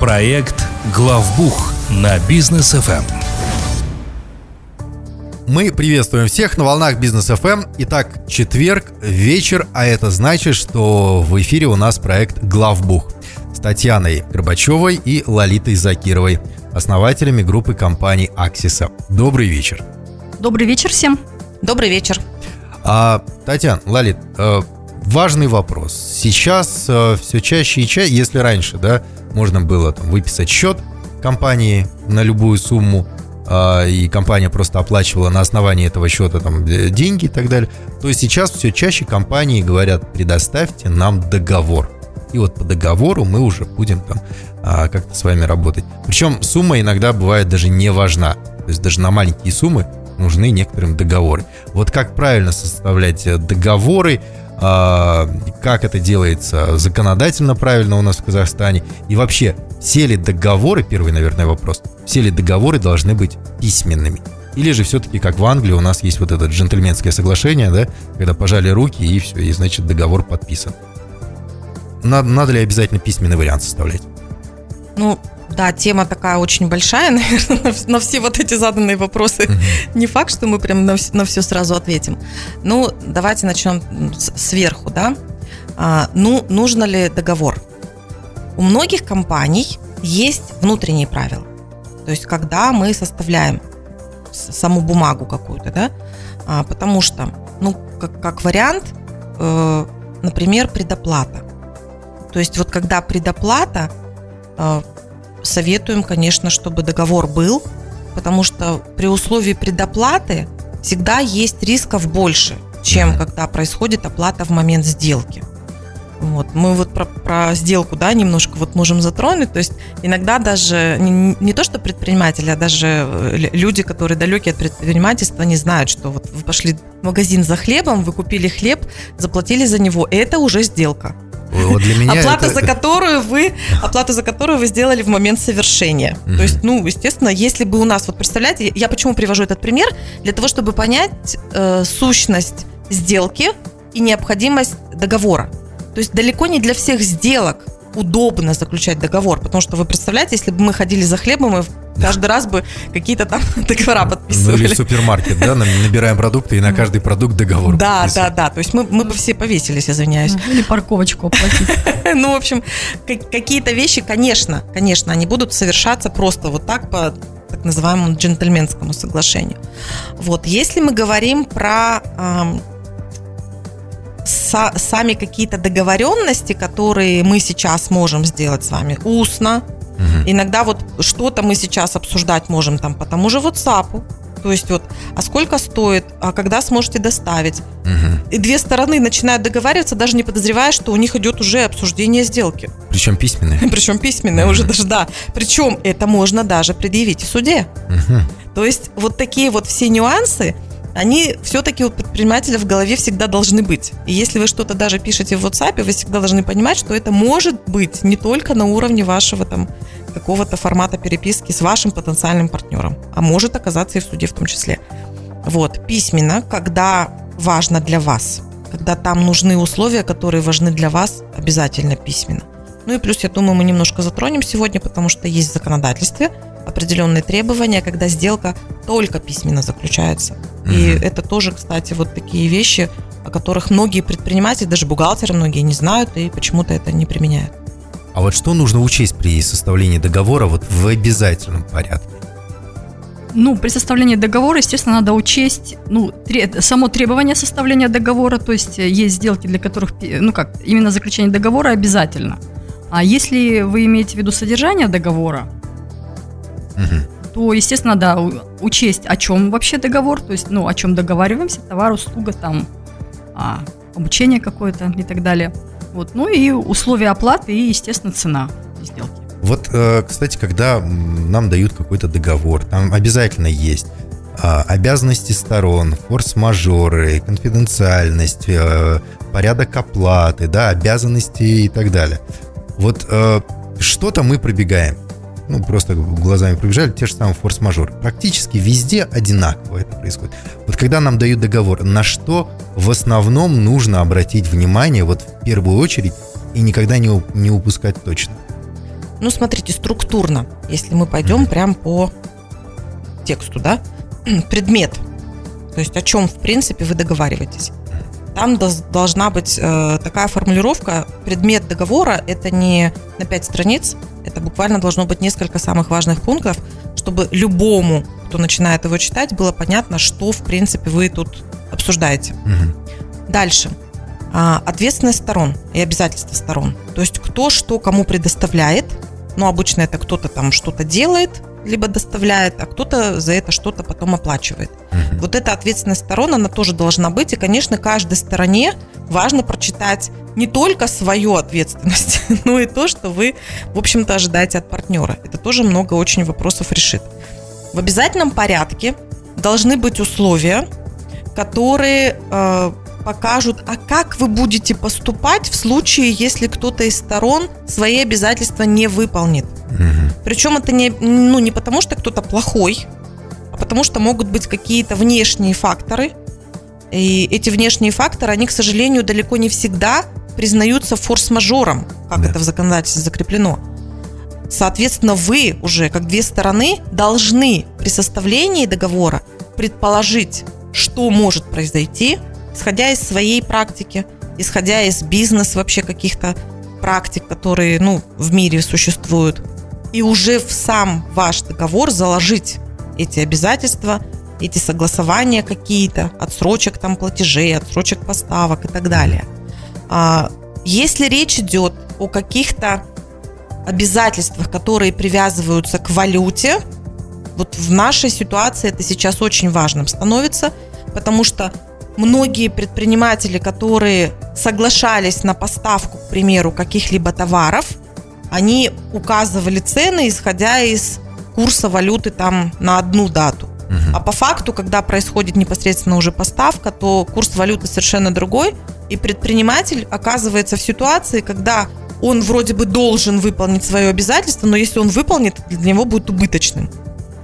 Проект «Главбух» на бизнес ФМ. Мы приветствуем всех на волнах Бизнес FM. Итак, четверг, вечер, а это значит, что в эфире у нас проект «Главбух» с Татьяной Горбачевой и Лолитой Закировой, основателями группы компаний «Аксиса». Добрый вечер. Добрый вечер всем. Добрый вечер. А, Татьяна, Лолит, э, важный вопрос. Сейчас э, все чаще и чаще, если раньше, да, можно было там выписать счет компании на любую сумму, а, и компания просто оплачивала на основании этого счета там деньги и так далее, то сейчас все чаще компании говорят, предоставьте нам договор. И вот по договору мы уже будем там а, как-то с вами работать. Причем сумма иногда бывает даже не важна. То есть даже на маленькие суммы нужны некоторым договоры. Вот как правильно составлять э, договоры, а, как это делается законодательно правильно у нас в Казахстане, и вообще, все ли договоры, первый, наверное, вопрос, все ли договоры должны быть письменными? Или же все-таки, как в Англии, у нас есть вот это джентльменское соглашение, да, когда пожали руки и все, и значит договор подписан. Надо, надо ли обязательно письменный вариант составлять? Ну, да, тема такая очень большая, наверное, на все вот эти заданные вопросы. Mm-hmm. Не факт, что мы прям на, на все сразу ответим. Ну, давайте начнем сверху, да. А, ну, нужно ли договор? У многих компаний есть внутренние правила. То есть, когда мы составляем саму бумагу какую-то, да, а, потому что, ну, как, как вариант, э, например, предоплата. То есть, вот когда предоплата, э, советуем, конечно, чтобы договор был, потому что при условии предоплаты всегда есть рисков больше, чем когда происходит оплата в момент сделки. Вот. Мы вот про, про сделку, да, немножко вот можем затронуть. То есть иногда даже не, не то, что предприниматели, а даже э, люди, которые далеки от предпринимательства, не знают, что вот вы пошли в магазин за хлебом, вы купили хлеб, заплатили за него, это уже сделка. Вот для меня оплата, это... за которую вы, оплату за которую вы сделали в момент совершения. Угу. То есть, ну, естественно, если бы у нас, вот представляете, я почему привожу этот пример? Для того, чтобы понять э, сущность сделки и необходимость договора. То есть далеко не для всех сделок удобно заключать договор, потому что вы представляете, если бы мы ходили за хлебом и каждый раз бы какие-то там договора подписывали. Ну или в супермаркет, да, набираем продукты и на каждый продукт договор Да, да, да, то есть мы, мы бы все повесились, извиняюсь. Или парковочку оплатить. Ну, в общем, какие-то вещи, конечно, конечно, они будут совершаться просто вот так по так называемому джентльменскому соглашению. Вот, если мы говорим про са, сами какие-то договоренности, которые мы сейчас можем сделать с вами устно. Угу. Иногда вот что-то мы сейчас обсуждать можем там по тому же WhatsApp. То есть вот, а сколько стоит, а когда сможете доставить. Угу. И две стороны начинают договариваться, даже не подозревая, что у них идет уже обсуждение сделки. Причем письменное. Причем письменное угу. уже даже, да. Причем это можно даже предъявить в суде. Угу. То есть вот такие вот все нюансы, они все-таки у предпринимателя в голове всегда должны быть. И если вы что-то даже пишете в WhatsApp, вы всегда должны понимать, что это может быть не только на уровне вашего там какого-то формата переписки с вашим потенциальным партнером, а может оказаться и в суде в том числе. Вот, письменно, когда важно для вас, когда там нужны условия, которые важны для вас, обязательно письменно. Ну и плюс, я думаю, мы немножко затронем сегодня, потому что есть в законодательстве определенные требования, когда сделка только письменно заключается. Угу. И это тоже, кстати, вот такие вещи, о которых многие предприниматели, даже бухгалтеры многие не знают и почему-то это не применяют. А вот что нужно учесть при составлении договора вот в обязательном порядке? Ну, при составлении договора, естественно, надо учесть ну, тре- само требование составления договора, то есть э, есть сделки, для которых, ну как, именно заключение договора обязательно. А если вы имеете в виду содержание договора, угу. то, естественно, да, учесть, о чем вообще договор, то есть, ну, о чем договариваемся, товар, услуга, там, а, обучение какое-то и так далее. Вот, ну и условия оплаты и, естественно, цена сделки. Вот, э, кстати, когда нам дают какой-то договор, там обязательно есть а, обязанности сторон, форс-мажоры, конфиденциальность, э, порядок оплаты, да, обязанности и так далее. Вот э, что-то мы пробегаем ну, просто глазами пробежали, те же самые форс-мажоры. Практически везде одинаково это происходит. Вот когда нам дают договор, на что в основном нужно обратить внимание вот в первую очередь и никогда не, не упускать точно? Ну, смотрите, структурно, если мы пойдем Мгм. прям по тексту, да, предмет, то есть о чем, в принципе, вы договариваетесь. Там должна быть э, такая формулировка, предмет договора – это не на пять страниц, это буквально должно быть несколько самых важных пунктов, чтобы любому, кто начинает его читать, было понятно, что, в принципе, вы тут обсуждаете. Мгм. Дальше. А, Ответственность сторон и обязательства сторон. То есть кто что кому предоставляет. Ну, обычно это кто-то там что-то делает, либо доставляет, а кто-то за это что-то потом оплачивает. Мгм. Вот эта ответственность сторон, она тоже должна быть. И, конечно, каждой стороне важно прочитать не только свою ответственность, но и то, что вы, в общем-то, ожидаете от партнера. Это тоже много очень вопросов решит. В обязательном порядке должны быть условия, которые э, покажут, а как вы будете поступать в случае, если кто-то из сторон свои обязательства не выполнит. Мгм. Причем это не, ну, не потому, что кто-то плохой, а потому что могут быть какие-то внешние факторы. И эти внешние факторы, они, к сожалению, далеко не всегда признаются форс-мажором, как Да. это в законодательстве закреплено. Соответственно, вы уже, как две стороны, должны при составлении договора предположить, что может произойти, исходя из своей практики, исходя из бизнес вообще каких-то практик, которые ну, в мире существуют, и уже в сам ваш договор заложить эти обязательства, эти согласования какие-то, отсрочек там платежей, отсрочек поставок и так далее. А, Если речь идет о каких-то обязательствах, которые привязываются к валюте, вот в нашей ситуации это сейчас очень важным становится, потому что многие предприниматели, которые соглашались на поставку, к примеру, каких-либо товаров, они указывали цены, исходя из курса валюты там на одну дату. А по факту, когда происходит непосредственно уже поставка, то курс валюты совершенно другой, и предприниматель оказывается в ситуации, когда он вроде бы должен выполнить свое обязательство, но если он выполнит, для него будет убыточным.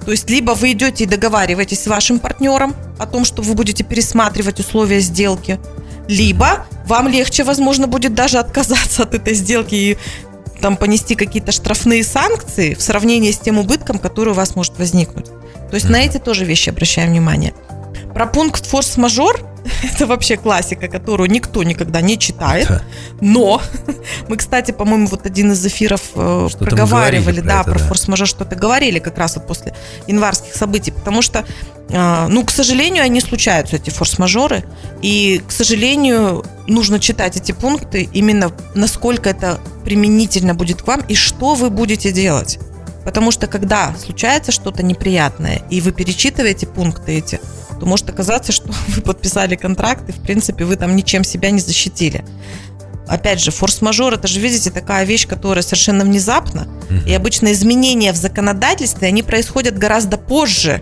То есть либо вы идете и договариваетесь с вашим партнером о том, что вы будете пересматривать условия сделки, либо вам легче, возможно, будет даже отказаться от этой сделки и там понести какие-то штрафные санкции в сравнении с тем убытком, который у вас может возникнуть. То есть на эти тоже вещи обращаем внимание. Про пункт форс-мажор это вообще классика, которую никто никогда не читает. Да. Но мы, кстати, по-моему, вот один из эфиров э, проговаривали, про да, это, про да. форс-мажор что-то говорили как раз вот после январских событий, потому что, э, ну, к сожалению, они случаются, эти форс-мажоры, и, к сожалению, нужно читать эти пункты именно насколько это применительно будет к вам и что вы будете делать. Потому что когда случается что-то неприятное, и вы перечитываете пункты эти, то может оказаться, что вы подписали контракт, и, в принципе, вы там ничем себя не защитили. Опять же, форс-мажор, это же, видите, такая вещь, которая совершенно внезапно, Мгм. и обычно изменения в законодательстве, они происходят гораздо позже,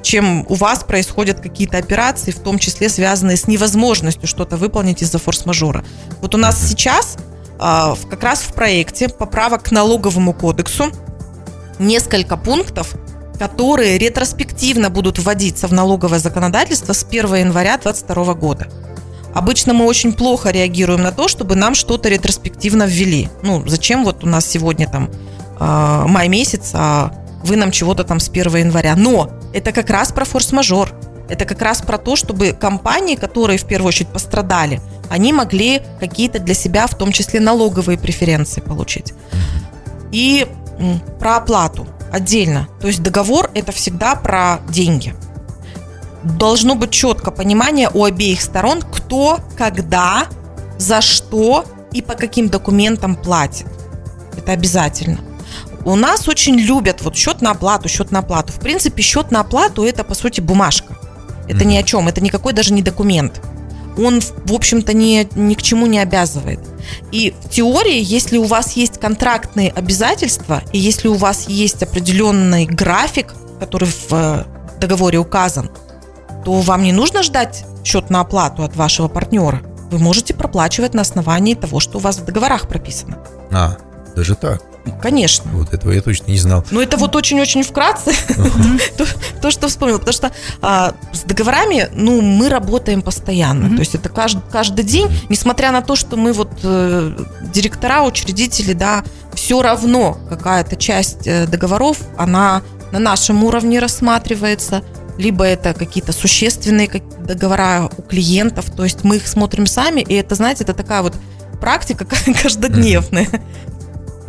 чем у вас происходят какие-то операции, в том числе связанные с невозможностью что-то выполнить из-за форс-мажора. Вот у нас сейчас а, как раз в проекте поправок к налоговому кодексу несколько пунктов, которые ретроспективно будут вводиться в налоговое законодательство с 1 января 2022 года. Обычно мы очень плохо реагируем на то, чтобы нам что-то ретроспективно ввели. Ну, зачем вот у нас сегодня там э, май месяц, а вы нам чего-то там с 1 января. Но это как раз про форс-мажор. Это как раз про то, чтобы компании, которые в первую очередь пострадали, они могли какие-то для себя, в том числе налоговые преференции получить. И про оплату отдельно. То есть договор это всегда про деньги. Должно быть четко понимание у обеих сторон, кто, когда, за что и по каким документам платит. Это обязательно. У нас очень любят вот счет на оплату, счет на оплату. В принципе, счет на оплату это по сути бумажка. Это ни о чем, это никакой даже не документ. Он, в общем-то, ни, ни к чему не обязывает. И в теории, если у вас есть контрактные обязательства, и если у вас есть определенный график, который в э, договоре указан, то вам не нужно ждать счет на оплату от вашего партнера. Вы можете проплачивать на основании того, что у вас в договорах прописано. А, Даже так? Конечно. Вот этого я точно не знал. Ну, это вот очень-очень вкратце то, то, что вспомнил. Потому что а, с договорами, ну, мы работаем постоянно. То есть это каждый, каждый день, несмотря на то, что мы вот э, директора, учредители, да, все равно какая-то часть э, договоров, она на нашем уровне рассматривается, либо это какие-то существенные договора у клиентов, то есть мы их смотрим сами, и это, знаете, это такая вот практика каждодневная.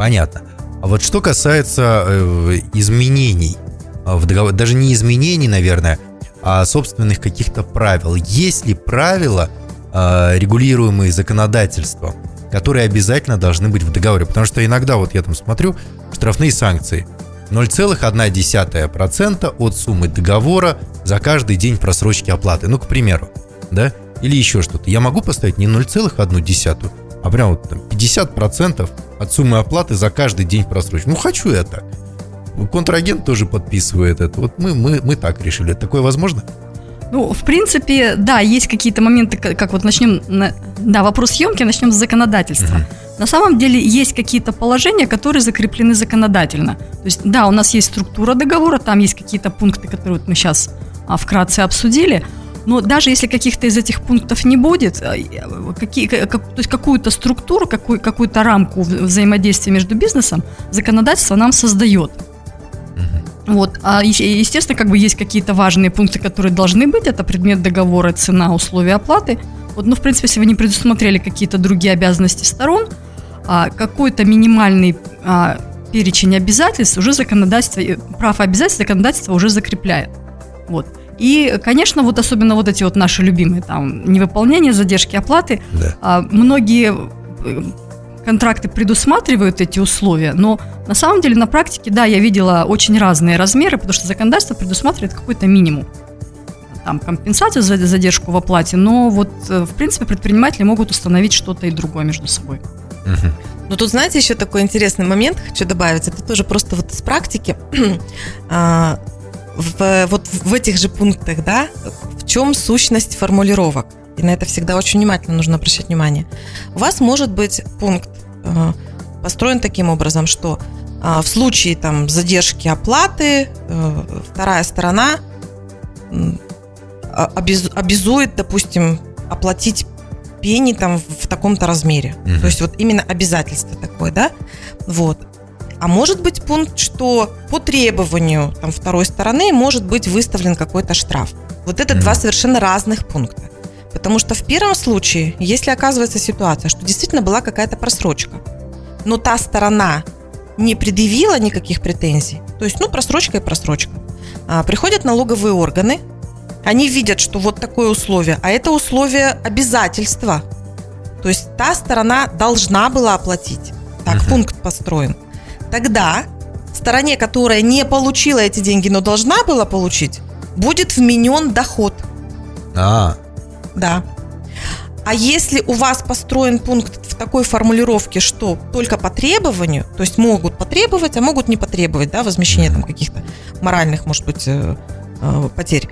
Понятно. А вот что касается э, изменений в договоре, даже не изменений, наверное, а собственных каких-то правил. Есть ли правила, э, регулируемые законодательством, которые обязательно должны быть в договоре? Потому что иногда вот я там смотрю штрафные санкции. 0,1% от суммы договора за каждый день просрочки оплаты. Ну, к примеру, да? Или еще что-то. Я могу поставить не 0,1, а прям вот там 50% от суммы оплаты за каждый день просрочки. Ну, хочу я так. Контрагент тоже подписывает это. Вот мы, мы, мы так решили. Такое возможно? Ну, в принципе, да, есть какие-то моменты, как вот начнем, да, вопрос съемки, начнем с законодательства. Угу. На самом деле есть какие-то положения, которые закреплены законодательно. То есть, да, у нас есть структура договора, там есть какие-то пункты, которые вот мы сейчас а, вкратце обсудили, но даже если каких-то из этих пунктов не будет, а, какие, как, то есть какую-то структуру, какую, какую-то рамку взаимодействия между бизнесом законодательство нам создает. Вот, а естественно, как бы есть какие-то важные пункты, которые должны быть. Это предмет договора, цена, условия оплаты. Вот, ну, в принципе, если вы не предусмотрели какие-то другие обязанности сторон, а, какой-то минимальный а, перечень обязательств уже законодательство, э, прав и обязательств законодательство уже закрепляет. Вот. И, конечно, вот особенно вот эти вот наши любимые там невыполнение, задержки оплаты, да. а, многие э, контракты предусматривают эти условия, но на самом деле на практике, да, я видела очень разные размеры, потому что законодательство предусматривает какой-то минимум. Там компенсацию за задержку в оплате, но вот, э, в принципе, предприниматели могут установить что-то и другое между собой. Ну тут, знаете, еще такой интересный момент хочу добавить. Это тоже просто вот из практики. а, в, вот в этих же пунктах, да, в чем сущность формулировок? И на это всегда очень внимательно нужно обращать внимание. У вас может быть пункт э, построен таким образом, что э, в случае там задержки оплаты э, вторая сторона э, обез, обязует, допустим, оплатить пени там в таком-то размере. Угу. То есть вот именно обязательство такое, да? Вот. А может быть пункт, что по требованию там, второй стороны может быть выставлен какой-то штраф. Вот это угу. два совершенно разных пункта. Потому что в первом случае, если оказывается ситуация, что действительно была какая-то просрочка, но та сторона не предъявила никаких претензий, то есть, ну, просрочка и просрочка, а, приходят налоговые органы, они видят, что вот такое условие, а это условие обязательства. То есть та сторона должна была оплатить. Так uh-huh. пункт построен. Тогда стороне, которая не получила эти деньги, но должна была получить, будет вменен доход. А. Да. А если у вас построен пункт в такой формулировке, что только по требованию, то есть могут потребовать, а могут не потребовать, да, возмещение там каких-то моральных, может быть, э, э, потерь,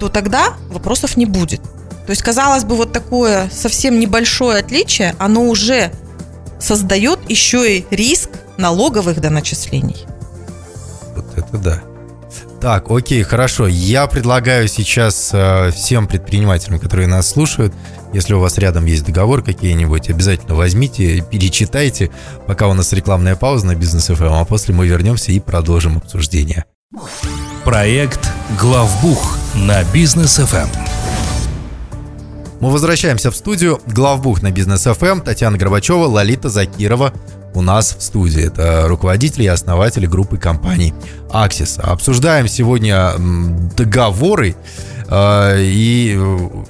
то тогда вопросов не будет. То есть, казалось бы, вот такое совсем небольшое отличие, оно уже создает еще и риск налоговых доначислений. Вот это да. Так, окей, хорошо. Я предлагаю сейчас э, всем предпринимателям, которые нас слушают, если у вас рядом есть договор какие-нибудь, обязательно возьмите, перечитайте, пока у нас рекламная пауза на бизнес FM, эм, а после мы вернемся и продолжим обсуждение. Проект Главбух на бизнес FM. Эм. Мы возвращаемся в студию. Главбух на бизнес FM. Эм. Татьяна Горбачева, Лолита Закирова у нас в студии. Это руководители и основатели группы компаний Axis. Обсуждаем сегодня договоры, а, и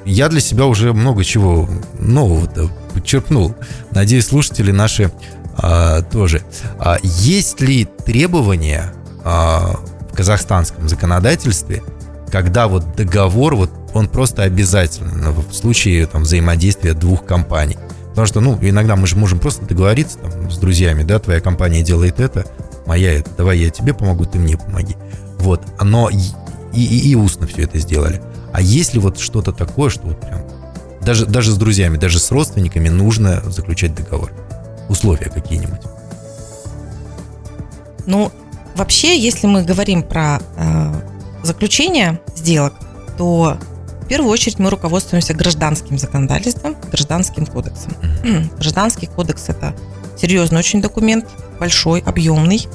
я для себя уже много чего нового подчеркнул. Надеюсь, слушатели наши а, тоже. А есть ли требования в казахстанском законодательстве, когда вот договор, вот он просто обязательно в случае там, взаимодействия двух компаний? Потому что, ну, иногда мы же можем просто договориться там, с друзьями, да, твоя компания делает это, моя это, давай я тебе помогу, ты мне помоги. Вот, но и, и, и устно все это сделали. А если вот что-то такое, что вот прям даже, даже с друзьями, даже с родственниками нужно заключать договор? Условия какие-нибудь? Ну, вообще, если мы говорим про э, заключение сделок, то в первую очередь мы руководствуемся гражданским законодательством, гражданским кодексом. Гражданский кодекс – это серьезный очень документ, большой, объемный,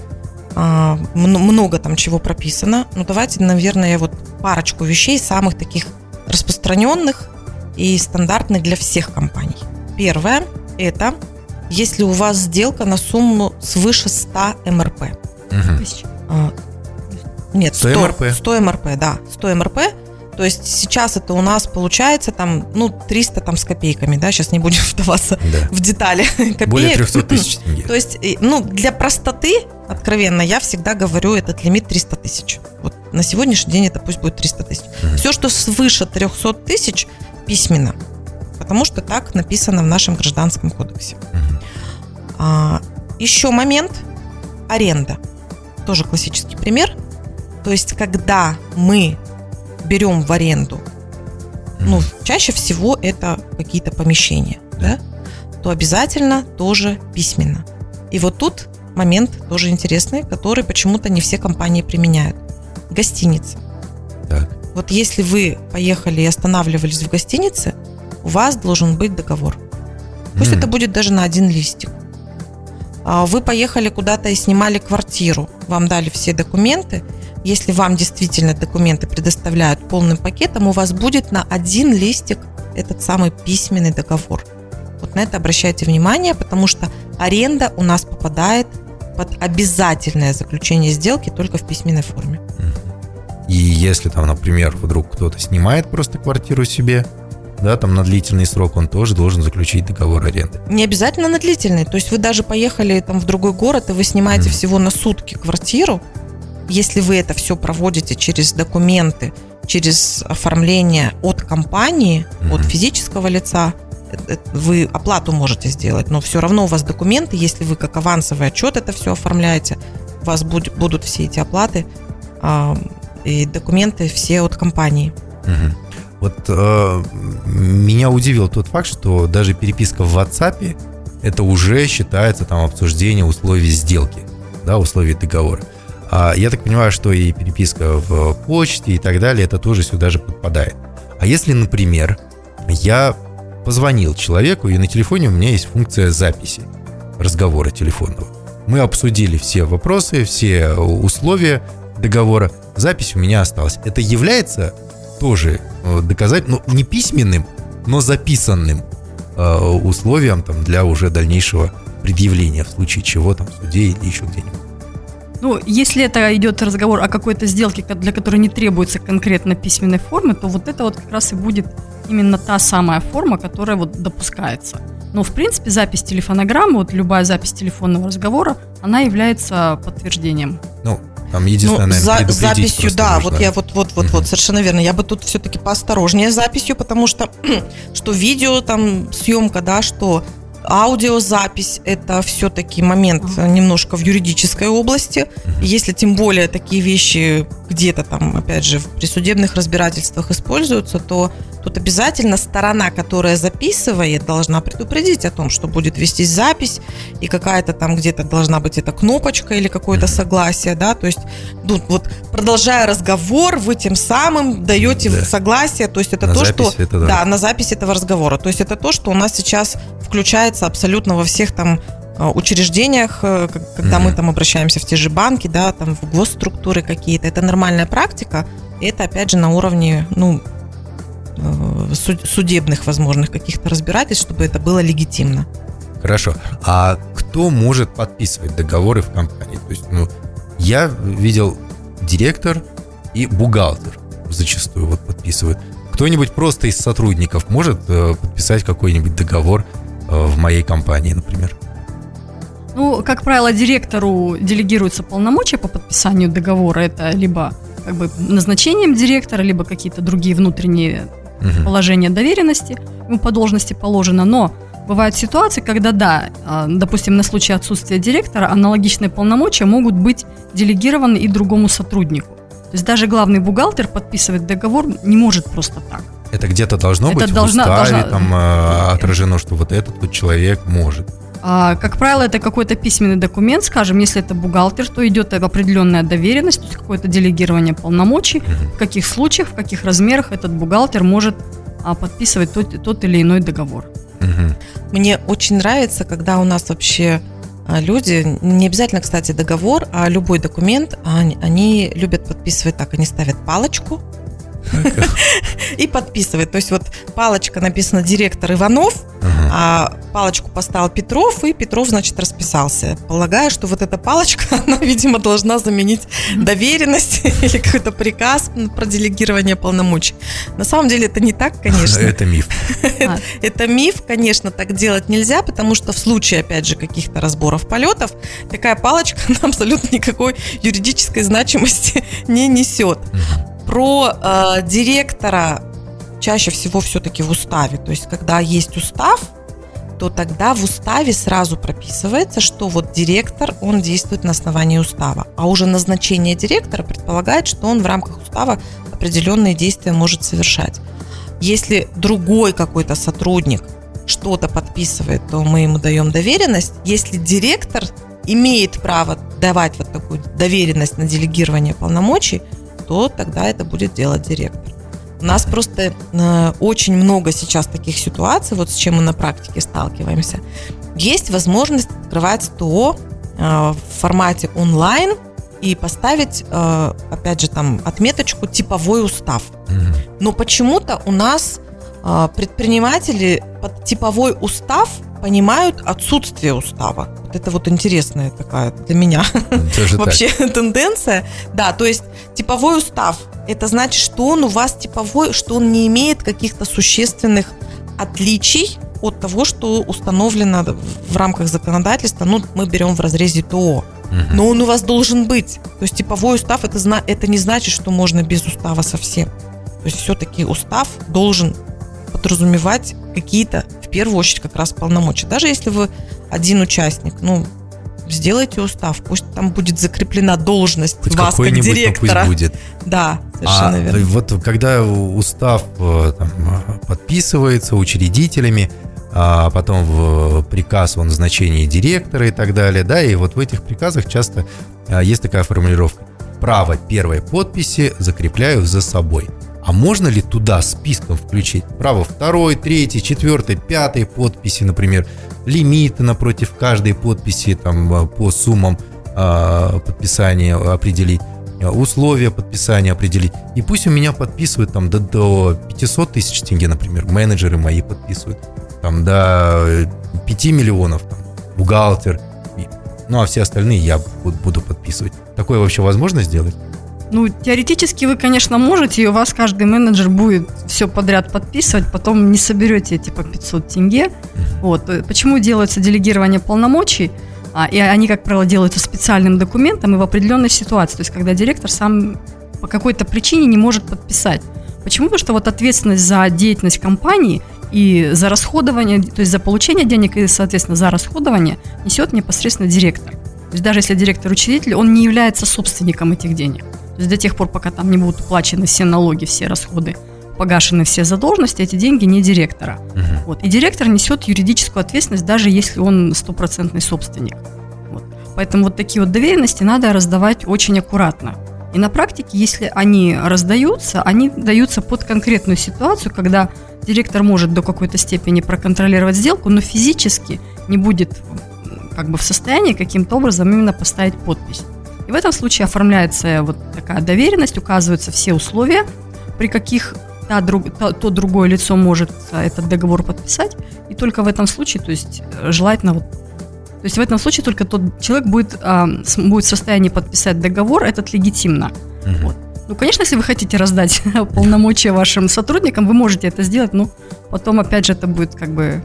а, много там чего прописано. Ну, давайте, наверное, вот парочку вещей, самых таких распространенных и стандартных для всех компаний. Первое – это если у вас сделка на сумму свыше 100 МРП. Угу. Нет, 100, 100 МРП. 100 МРП, да. 100 МРП. То есть сейчас это у нас получается там, ну, 300 там с копейками, да, сейчас не будем вдаваться да. в детали. Копеек. Более 300 тысяч тенге. То есть, ну, для простоты, откровенно, я всегда говорю, этот лимит 300 тысяч. Вот на сегодняшний день это пусть будет 300 тысяч. Угу. Все, что свыше 300 тысяч, письменно. Потому что так написано в нашем гражданском кодексе. Угу. А, еще момент – аренда. Тоже классический пример. То есть, когда мы берем в аренду, ну, чаще всего это какие-то помещения, да, то обязательно тоже письменно. И вот тут момент тоже интересный, который почему-то не все компании применяют. Гостиница. Так. Вот если вы поехали и останавливались в гостинице, у вас должен быть договор. Пусть mm. это будет даже на один листик. А вы поехали куда-то и снимали квартиру, вам дали все документы, если вам действительно документы предоставляют полным пакетом, у вас будет на один листик этот самый письменный договор. Вот на это обращайте внимание, потому что аренда у нас попадает под обязательное заключение сделки только в письменной форме. И если там, например, вдруг кто-то снимает просто квартиру себе, да, там на длительный срок он тоже должен заключить договор аренды. Не обязательно на длительный, то есть вы даже поехали там в другой город, и вы снимаете mm. всего на сутки квартиру, если вы это все проводите через документы, через оформление от компании, mm-hmm. от физического лица, э, э, вы оплату можете сделать, но все равно у вас документы, если вы как авансовый отчет это все оформляете, у вас будут, будут все эти оплаты э, и документы все от компании. Угу. Вот э, меня удивил тот факт, что даже переписка в WhatsApp это уже считается там обсуждение условий сделки, да, условий договора. А я так понимаю, что и переписка в почте и так далее, это тоже сюда же подпадает. А если, например, я позвонил человеку, и на телефоне у меня есть функция записи разговора телефонного. Мы обсудили все вопросы, все условия договора. Запись у меня осталась. Это является тоже э, доказать, ну, не письменным, но записанным э, условием там, для уже дальнейшего предъявления в случае чего там в суде или еще где-нибудь. Ну, если это идет разговор о какой-то сделке, для которой не требуется конкретно письменной формы, то вот это вот как раз и будет именно та самая форма, которая вот допускается. Но, в принципе, запись телефонограммы, вот любая запись телефонного разговора, она является подтверждением. Ну, там единственное, ну, наверное, за, записью, да, нужно. вот я вот вот вот uh-huh. вот совершенно верно. Я бы тут все-таки поосторожнее с записью, потому что что видео там съемка, да, что Аудиозапись – это все-таки момент немножко в юридической области. Если тем более такие вещи где-то там, опять же, в присудебных разбирательствах используются, то тут обязательно сторона, которая записывает, должна предупредить о том, что будет вестись запись, и какая-то там где-то должна быть эта кнопочка или какое-то согласие, да, то есть ну, вот продолжая разговор, вы тем самым даете да. согласие, то есть это на то, что это, да. да, на запись этого разговора, то есть это то, что у нас сейчас включается абсолютно во всех там Э, учреждениях, э, когда mm-hmm. мы там обращаемся в те же банки, да, там в госструктуры какие-то. Это нормальная практика. И это, опять же, на уровне, ну, судебных возможных каких-то разбирательств, чтобы это было легитимно. Хорошо. А кто может подписывать договоры в компании? То есть, ну, я видел директор и бухгалтер зачастую вот подписывают. Кто-нибудь просто из сотрудников может подписать какой-нибудь договор в моей компании, например? Ну, как правило, директору делегируются полномочия по подписанию договора. Это либо как бы назначением директора, либо какие-то другие внутренние угу. положения доверенности ему по должности положено. Но бывают ситуации, когда, да, а, допустим, на случай отсутствия директора аналогичные полномочия могут быть делегированы и другому сотруднику. То есть даже главный бухгалтер подписывать договор не может просто так. Это где-то должно Это быть должна, в уставе должна... там э, отражено, что вот этот вот человек может. А, как правило, это какой-то письменный документ, скажем, если это бухгалтер, то идет определенная доверенность, то есть какое-то делегирование полномочий, в каких случаях, в каких размерах этот бухгалтер может а, подписывать тот, тот или иной договор. Мне очень нравится, когда у нас вообще а, люди, не обязательно, кстати, договор, а любой документ, они, они любят подписывать так, они ставят палочку, и подписывает. То есть вот палочка написана директор Иванов, а палочку поставил Петров, и Петров, значит, расписался. Полагаю, что вот эта палочка, она, видимо, должна заменить доверенность или какой-то приказ про делегирование полномочий. На самом деле это не так, конечно. Это миф. Это миф, конечно, так делать нельзя, потому что в случае, опять же, каких-то разборов полетов, такая палочка абсолютно никакой юридической значимости не несет про э, директора чаще всего все-таки в уставе. То есть, когда есть устав, то тогда в уставе сразу прописывается, что вот директор, он действует на основании устава. А уже назначение директора предполагает, что он в рамках устава определенные действия может совершать. Если другой какой-то сотрудник что-то подписывает, то мы ему даем доверенность. Если директор имеет право давать вот такую доверенность на делегирование полномочий, то тогда это будет делать директор. У нас просто э, очень много сейчас таких ситуаций, вот с чем мы на практике сталкиваемся. Есть возможность открывать ТО э, в формате онлайн и поставить, э, опять же, там отметочку типовой устав. Но почему-то у нас предприниматели под типовой устав понимают отсутствие устава. Вот это вот интересная такая для меня вообще тенденция. Да, то есть типовой устав, это значит, что он у вас типовой, что он не имеет каких-то существенных отличий от того, что установлено в рамках законодательства. Ну, мы берем в разрезе ТО. Но он у вас должен быть. То есть типовой устав это, это не значит, что можно без устава совсем. То есть все-таки устав должен подразумевать какие-то, первую очередь, как раз полномочия. Даже если вы один участник, ну, сделайте устав, пусть там будет закреплена должность Хоть вас как директора. Пусть будет. Да, совершенно а, верно. Вот когда устав э, там, подписывается учредителями, а потом в приказ о назначении директора и так далее, да, и вот в этих приказах часто а, есть такая формулировка. Право первой подписи закрепляю за собой. А можно ли туда списком включить право второй, третьей, четвертой, пятой подписи, например, лимиты напротив каждой подписи там, а, по суммам э, подписания определить, а, условия подписания определить. И пусть у меня подписывают там до, до 500 тысяч тенге, например, менеджеры мои подписывают, там до 5 миллионов, там, бухгалтер, ну а все остальные я буду подписывать. Такое вообще возможно сделать? Ну, теоретически вы, конечно, можете, и у вас каждый менеджер будет все подряд подписывать, потом не соберете типа 500 тенге. Вот. Э, почему делается делегирование полномочий? А, и они, как правило, делаются специальным документом и в определенной ситуации. То есть, когда директор сам по какой-то причине не может подписать. Почему? Потому что вот ответственность за деятельность компании и за расходование, то есть за получение денег и, соответственно, за расходование несет непосредственно директор. То есть даже если директор учредитель, он не является собственником этих денег. То есть до тех пор, пока там не будут уплачены все налоги, все расходы, погашены все задолженности, эти деньги не директора. Угу. Вот. И директор несет юридическую ответственность, даже если он стопроцентный собственник. Вот. Поэтому вот такие вот доверенности надо раздавать очень аккуратно. И на практике, если они раздаются, они даются под конкретную ситуацию, когда директор может до какой-то степени проконтролировать сделку, но физически не будет как бы в состоянии каким-то образом именно поставить подпись. В этом случае оформляется вот такая доверенность, указываются все условия, при каких та, друг, то, то другое лицо может этот договор подписать, и только в этом случае, то есть э, желательно вот то есть в этом случае только тот человек будет, а, будет в состоянии подписать договор, этот легитимно. Угу. Вот. Ну, конечно, если вы хотите раздать полномочия вашим сотрудникам, вы можете это сделать, но потом, опять же, это будет как бы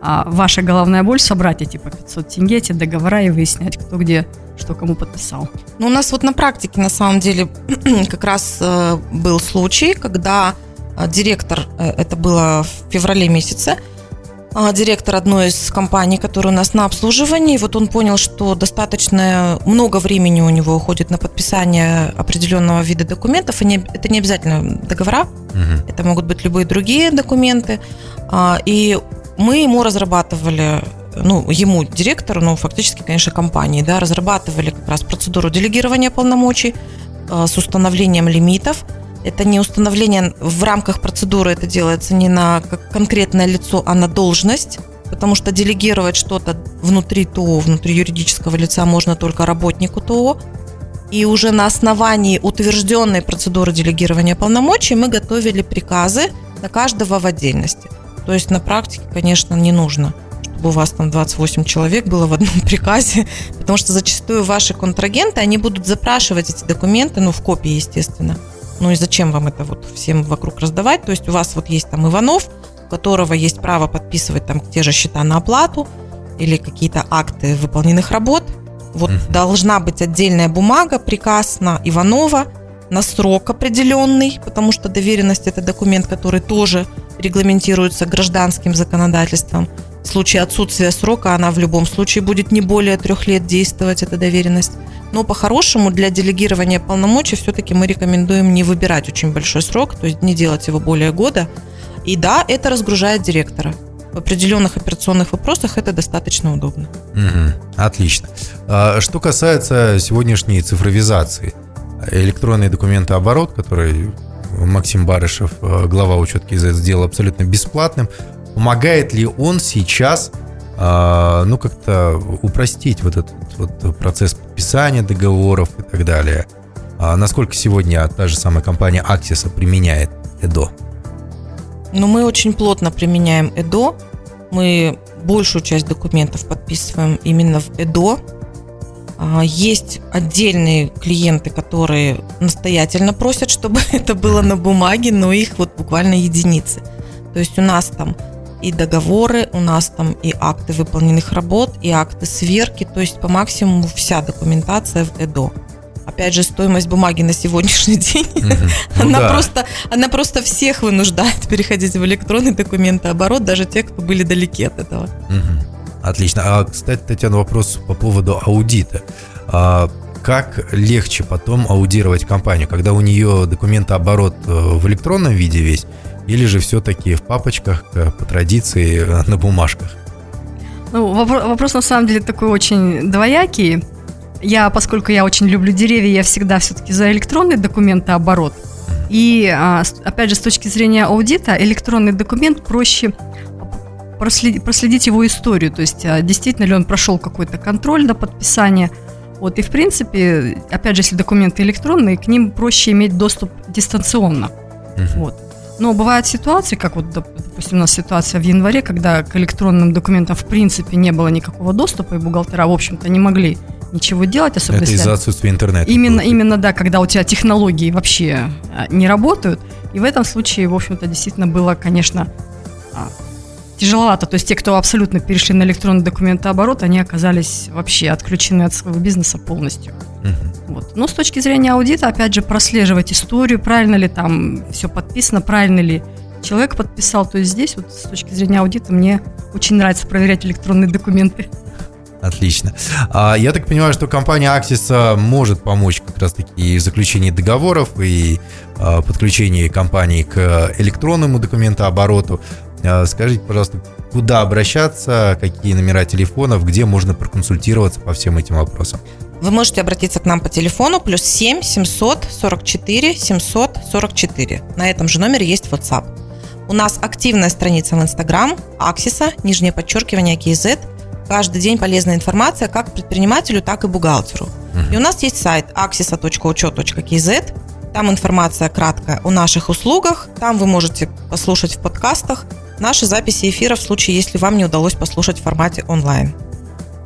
а, ваша головная боль собрать эти по 500 тенге, эти договора и выяснять, кто где что кому подписал. Ну, у нас вот на практике, на самом деле, как раз э, был случай, когда э, директор, э, это было в феврале месяце, э, директор одной из компаний, которая у нас на обслуживании, вот он понял, что достаточно много времени у него уходит на подписание определенного вида документов, и не, это не обязательно договора, угу. это могут быть любые другие документы, э, и мы ему разрабатывали ну, ему, директору, ну, фактически, конечно, компании, да, разрабатывали как раз процедуру делегирования полномочий э, с установлением лимитов. Это не установление в рамках процедуры, это делается не на конкретное лицо, а на должность, потому что делегировать что-то внутри ТО, внутри юридического лица можно только работнику ТО. И уже на основании утвержденной процедуры делегирования полномочий мы готовили приказы на каждого в отдельности. То есть на практике, конечно, не нужно, у вас там 28 человек было в одном приказе, потому что зачастую ваши контрагенты, они будут запрашивать эти документы, ну, в копии, естественно. Ну и зачем вам это вот всем вокруг раздавать? То есть у вас вот есть там Иванов, у которого есть право подписывать там те же счета на оплату или какие-то акты выполненных работ. Вот mm должна быть отдельная бумага, приказ на Иванова, на срок определенный, потому что доверенность это документ, который тоже регламентируется гражданским законодательством. В случае отсутствия срока она в любом случае будет не более трех лет действовать, эта доверенность. Но по-хорошему для делегирования полномочий все-таки мы рекомендуем не выбирать очень большой срок, то есть не делать его более года. И да, это разгружает директора. В определенных операционных вопросах это достаточно удобно. Угу, отлично. А, что касается сегодняшней цифровизации, электронный документооборот, который Максим Барышев, э, глава учетки сделал абсолютно бесплатным. Помогает ли он сейчас, э, ну, как-то упростить вот этот вот процесс подписания договоров и так далее? А насколько сегодня та же самая компания Аксиса применяет ЭДО? Ну, мы очень плотно применяем ЭДО. Мы большую часть документов подписываем именно в ЭДО. А, есть отдельные клиенты, которые настоятельно просят, чтобы это было на бумаге, но их вот буквально единицы. То есть у нас там и договоры, у нас там и акты выполненных работ, и акты сверки, то есть по максимуму вся документация в ЭДО. Опять же, стоимость бумаги на сегодняшний день, угу. ну, она, да. просто, она просто всех вынуждает переходить в электронный документооборот, даже тех, кто были далеки от этого. Угу. Отлично. А, кстати, Татьяна, вопрос по поводу аудита. А, как легче потом аудировать компанию, когда у нее документооборот э, в электронном виде весь, или же все-таки в папочках э, по традиции э, на бумажках? Ну, вопрос, вопрос на самом деле такой очень двоякий. Я, поскольку я очень люблю деревья, я всегда все-таки за электронный документооборот. И, а, опять же, с точки зрения аудита, электронный документ проще проследить, проследить его историю, то есть а, действительно ли он прошел какой-то контроль на подписание. Вот, и в принципе, опять же, если документы электронные, к ним проще иметь доступ дистанционно. Uh-huh. Вот. Но бывают ситуации, как вот, допустим, у нас ситуация в январе, когда к электронным документам в принципе не было никакого доступа, и бухгалтера, в общем-то, не могли ничего делать, особенно Это из-за отсутствия интернета. Именно, именно, да, когда у тебя технологии вообще а, не работают. И в этом случае, в общем-то, действительно было, конечно, а, тяжеловато. То есть те, кто абсолютно перешли на электронный документооборот, они оказались вообще отключены от своего бизнеса полностью. Угу. Вот. Но с точки зрения аудита, опять же, прослеживать историю, правильно ли там все подписано, правильно ли человек подписал. То есть здесь вот с точки зрения аудита мне очень нравится проверять электронные документы. Отлично. А, я так понимаю, что компания Axis а, может помочь как раз-таки и в заключении договоров, и а, подключении компании к электронному документообороту. А, скажите, пожалуйста, куда обращаться, какие номера телефонов, где можно проконсультироваться по всем этим вопросам? Вы можете обратиться к нам по телефону плюс 7 744 744. На этом же номере есть WhatsApp. У нас активная страница в Instagram, Аксиса, нижнее подчеркивание KZ. Каждый день полезная информация как предпринимателю, так и бухгалтеру. Uh-huh. И у нас есть сайт axisa.учет.kz. Там информация краткая о наших услугах. Там вы можете послушать в подкастах наши записи эфира в случае, если вам не удалось послушать в формате онлайн.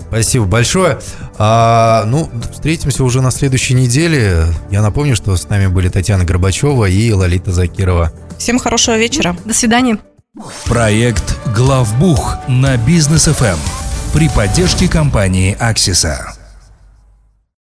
Спасибо большое. А, ну, встретимся уже на следующей неделе. Я напомню, что с нами были Татьяна Горбачева и Лолита Закирова. Всем хорошего вечера. До свидания. Проект «Главбух» на бизнес ФМ при поддержке компании «Аксиса».